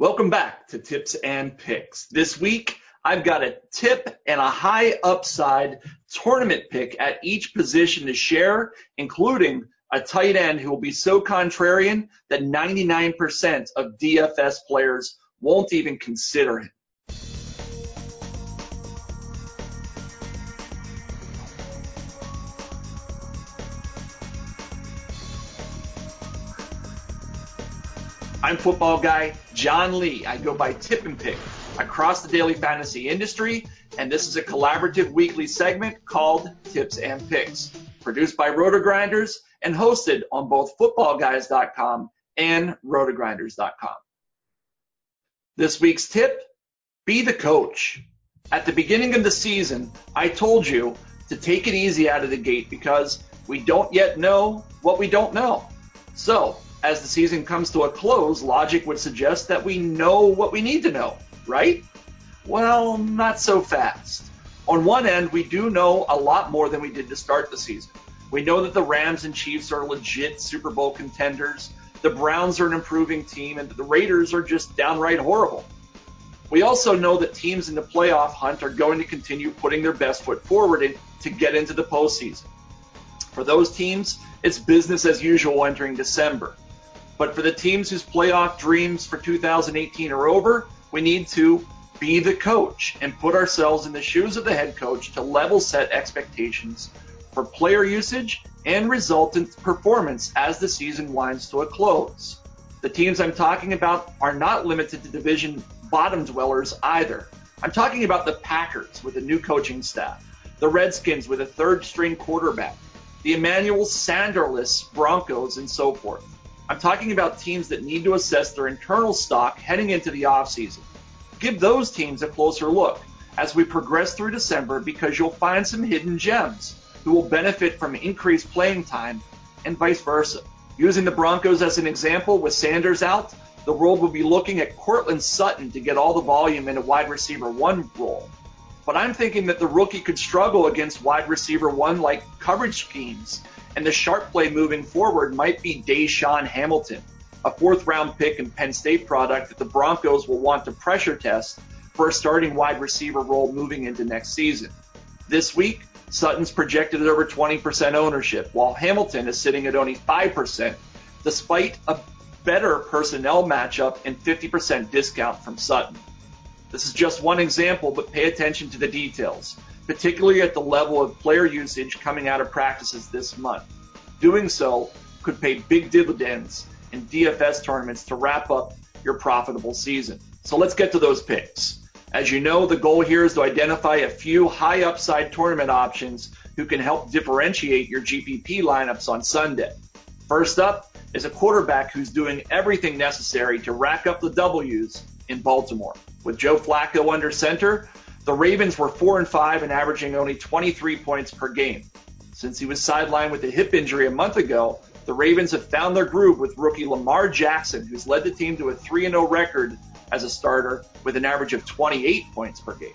Welcome back to Tips and Picks. This week, I've got a tip and a high upside tournament pick at each position to share, including a tight end who will be so contrarian that 99% of DFS players won't even consider him. I'm football guy John Lee. I go by Tip and Pick across the daily fantasy industry, and this is a collaborative weekly segment called Tips and Picks, produced by RotoGrinders and hosted on both footballguys.com and rotogrinders.com. This week's tip, be the coach. At the beginning of the season, I told you to take it easy out of the gate because we don't yet know what we don't know. So, as the season comes to a close, logic would suggest that we know what we need to know, right? Well, not so fast. On one end, we do know a lot more than we did to start the season. We know that the Rams and Chiefs are legit Super Bowl contenders. The Browns are an improving team, and the Raiders are just downright horrible. We also know that teams in the playoff hunt are going to continue putting their best foot forward in, to get into the postseason. For those teams, it's business as usual entering December. But for the teams whose playoff dreams for 2018 are over, we need to be the coach and put ourselves in the shoes of the head coach to level set expectations for player usage and resultant performance as the season winds to a close. The teams I'm talking about are not limited to division bottom dwellers either. I'm talking about the Packers with a new coaching staff, the Redskins with a third string quarterback, the Emmanuel Sanderless Broncos, and so forth. I'm talking about teams that need to assess their internal stock heading into the offseason. Give those teams a closer look as we progress through December because you'll find some hidden gems who will benefit from increased playing time and vice versa. Using the Broncos as an example, with Sanders out, the world will be looking at Courtland Sutton to get all the volume in a wide receiver one role. But I'm thinking that the rookie could struggle against wide receiver one like coverage schemes, and the sharp play moving forward might be DaeSean Hamilton, a fourth round pick and Penn State product that the Broncos will want to pressure test for a starting wide receiver role moving into next season. This week, Sutton's projected at over 20% ownership, while Hamilton is sitting at only 5%, despite a better personnel matchup and 50% discount from Sutton. This is just one example, but pay attention to the details, particularly at the level of player usage coming out of practices this month. Doing so could pay big dividends in DFS tournaments to wrap up your profitable season. So let's get to those picks. As you know, the goal here is to identify a few high upside tournament options who can help differentiate your GPP lineups on Sunday. First up is a quarterback who's doing everything necessary to rack up the W's in Baltimore. With Joe Flacco under center, the Ravens were 4 and 5 and averaging only 23 points per game. Since he was sidelined with a hip injury a month ago, the Ravens have found their groove with rookie Lamar Jackson, who's led the team to a 3 0 record as a starter with an average of 28 points per game.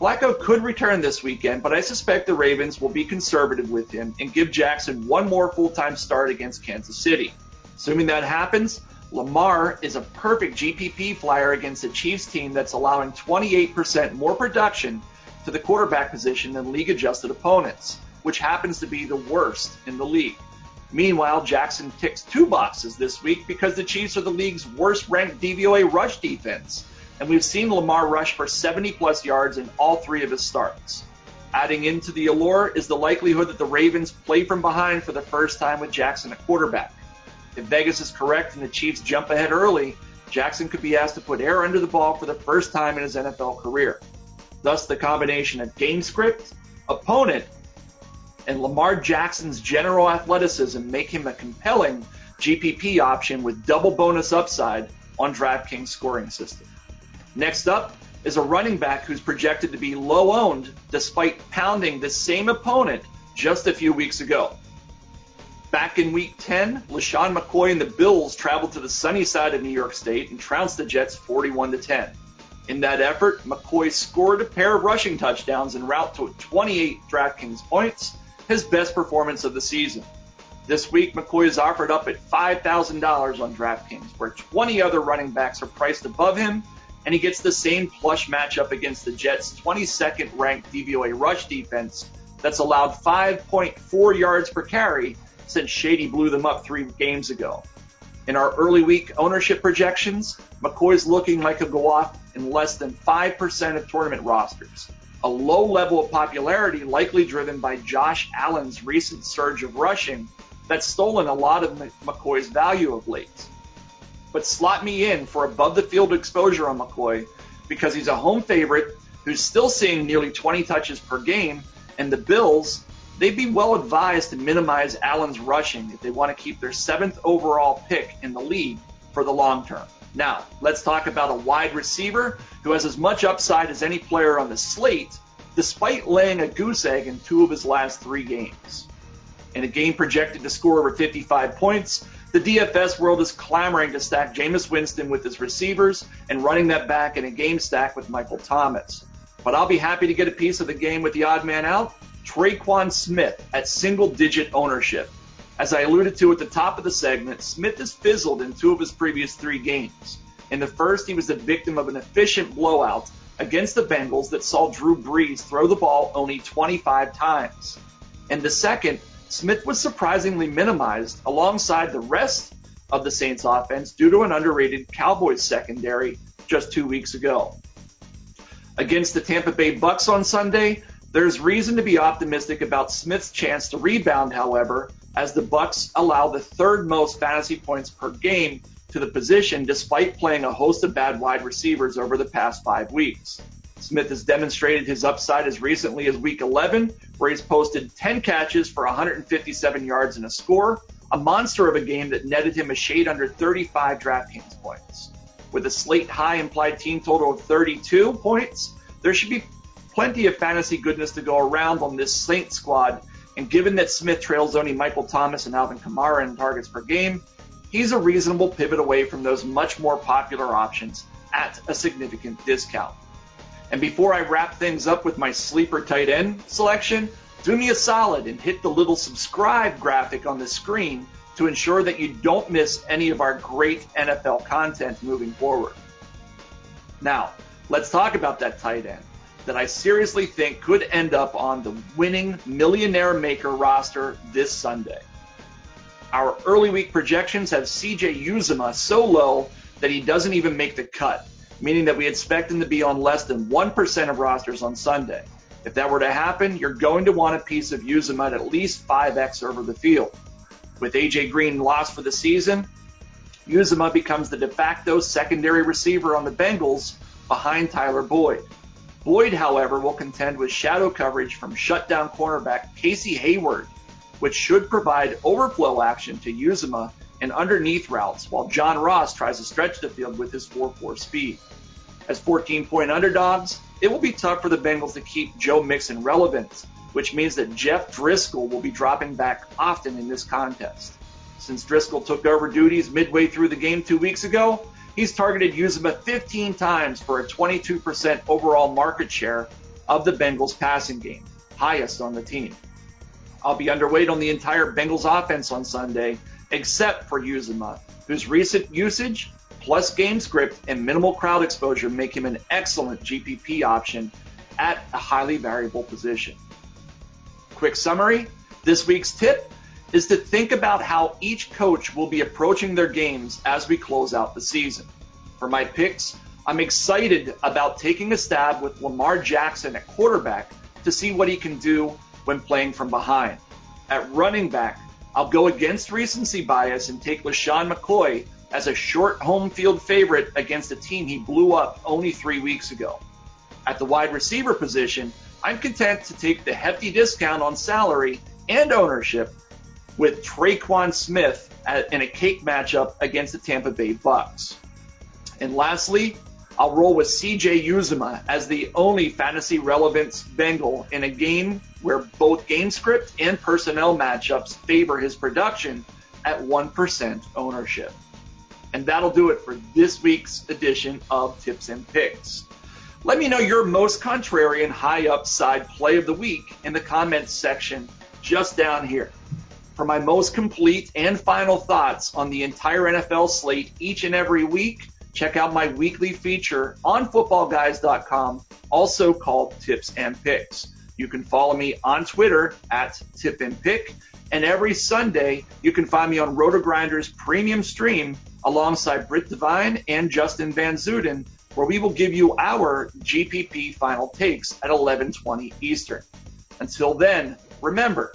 Flacco could return this weekend, but I suspect the Ravens will be conservative with him and give Jackson one more full-time start against Kansas City. Assuming that happens, Lamar is a perfect GPP flyer against a Chiefs team that's allowing 28% more production to the quarterback position than league adjusted opponents, which happens to be the worst in the league. Meanwhile, Jackson ticks two boxes this week because the Chiefs are the league's worst ranked DVOA rush defense, and we've seen Lamar rush for 70 plus yards in all three of his starts. Adding into the allure is the likelihood that the Ravens play from behind for the first time with Jackson at quarterback. If Vegas is correct and the Chiefs jump ahead early, Jackson could be asked to put air under the ball for the first time in his NFL career. Thus, the combination of game script, opponent, and Lamar Jackson's general athleticism make him a compelling GPP option with double bonus upside on DraftKings scoring system. Next up is a running back who's projected to be low owned despite pounding the same opponent just a few weeks ago. Back in week 10, LeSean McCoy and the Bills traveled to the sunny side of New York State and trounced the Jets 41 to 10. In that effort, McCoy scored a pair of rushing touchdowns en route to 28 DraftKings points, his best performance of the season. This week, McCoy is offered up at $5,000 on DraftKings, where 20 other running backs are priced above him, and he gets the same plush matchup against the Jets' 22nd ranked DVOA rush defense that's allowed 5.4 yards per carry since Shady blew them up three games ago. In our early week ownership projections, McCoy's looking like he'll go off in less than 5% of tournament rosters. A low level of popularity likely driven by Josh Allen's recent surge of rushing that's stolen a lot of McCoy's value of late. But slot me in for above the field exposure on McCoy because he's a home favorite who's still seeing nearly 20 touches per game, and the Bills they'd be well advised to minimize Allen's rushing if they want to keep their seventh overall pick in the league for the long term. Now, let's talk about a wide receiver who has as much upside as any player on the slate, despite laying a goose egg in two of his last three games. In a game projected to score over 55 points, the DFS world is clamoring to stack Jameis Winston with his receivers and running that back in a game stack with Michael Thomas. But I'll be happy to get a piece of the game with the odd man out Tre'Quan Smith at single digit ownership. As I alluded to at the top of the segment, Smith has fizzled in two of his previous three games. In the first, he was the victim of an efficient blowout against the Bengals that saw Drew Brees throw the ball only 25 times. In the second, Smith was surprisingly minimized alongside the rest of the Saints offense due to an underrated Cowboys secondary just two weeks ago. Against the Tampa Bay Bucks on Sunday, there's reason to be optimistic about Smith's chance to rebound, however, as the Bucks allow the third most fantasy points per game to the position despite playing a host of bad wide receivers over the past five weeks. Smith has demonstrated his upside as recently as week 11, where he's posted 10 catches for 157 yards and a score, a monster of a game that netted him a shade under 35 DraftKings points. With a slate high implied team total of 32 points, there should be plenty of fantasy goodness to go around on this Saints squad. And given that Smith trails only Michael Thomas and Alvin Kamara in targets per game, he's a reasonable pivot away from those much more popular options at a significant discount. And before I wrap things up with my sleeper tight end selection, do me a solid and hit the little subscribe graphic on the screen to ensure that you don't miss any of our great NFL content moving forward. Now, let's talk about that tight end that I seriously think could end up on the winning Millionaire Maker roster this Sunday. Our early week projections have CJ Uzomah so low that he doesn't even make the cut, meaning that we expect him to be on less than 1% of rosters on Sunday. If that were to happen, you're going to want a piece of Uzomah at at least 5x over the field. With AJ Green lost for the season, Uzomah becomes the de facto secondary receiver on the Bengals behind Tyler Boyd. Boyd, however, will contend with shadow coverage from shutdown cornerback Casey Hayward, which should provide overflow action to Uzomah and underneath routes, while John Ross tries to stretch the field with his 4-4 speed. As 14-point underdogs, it will be tough for the Bengals to keep Joe Mixon relevant, which means that Jeff Driskel will be dropping back often in this contest. Since Driskel took over duties midway through the game two weeks ago, He's targeted Uzomah 15 times for a 22% overall market share of the Bengals passing game, highest on the team. I'll be underweight on the entire Bengals offense on Sunday, except for Uzomah, whose recent usage, plus game script, and minimal crowd exposure make him an excellent GPP option at a highly variable position. Quick summary this week's tip is to think about how each coach will be approaching their games as we close out the season. For my picks, I'm excited about taking a stab with Lamar Jackson at quarterback to see what he can do when playing from behind. At running back, I'll go against recency bias and take LeSean McCoy as a short home field favorite against a team he blew up only three weeks ago. At the wide receiver position, I'm content to take the hefty discount on salary and ownership with Tre'Quan Smith in a cake matchup against the Tampa Bay Bucks. And lastly, I'll roll with CJ Uzomah as the only fantasy relevance Bengal in a game where both game script and personnel matchups favor his production at 1% ownership. And that'll do it for this week's edition of Tips and Picks. Let me know your most contrarian high upside play of the week in the comments section just down here. For my most complete and final thoughts on the entire NFL slate each and every week, check out my weekly feature on footballguys.com, also called Tips and Picks. You can follow me on Twitter at Tip and Pick, and every Sunday you can find me on RotoGrinders premium stream alongside Britt Devine and Justin Van Zuiden, where we will give you our GPP final takes at 11:20 Eastern. Until then, remember,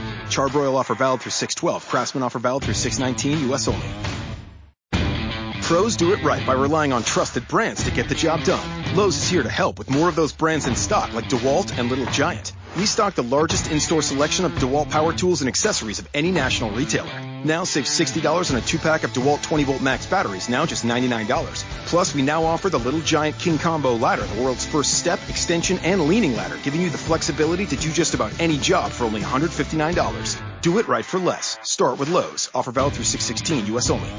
Char-Broil offer valid through 612. Craftsman offer valid through 619 U.S. only. Pros do it right by relying on trusted brands to get the job done. Lowe's is here to help with more of those brands in stock like DeWalt and Little Giant. We stock the largest in-store selection of DeWalt power tools and accessories of any national retailer. Now save $60 on a two-pack of DeWalt 20-volt max batteries, now just $99. Plus, we now offer the Little Giant King Combo ladder, the world's first step, extension, and leaning ladder, giving you the flexibility to do just about any job for only $159. Do it right for less. Start with Lowe's. Offer valid through 616 U.S. only.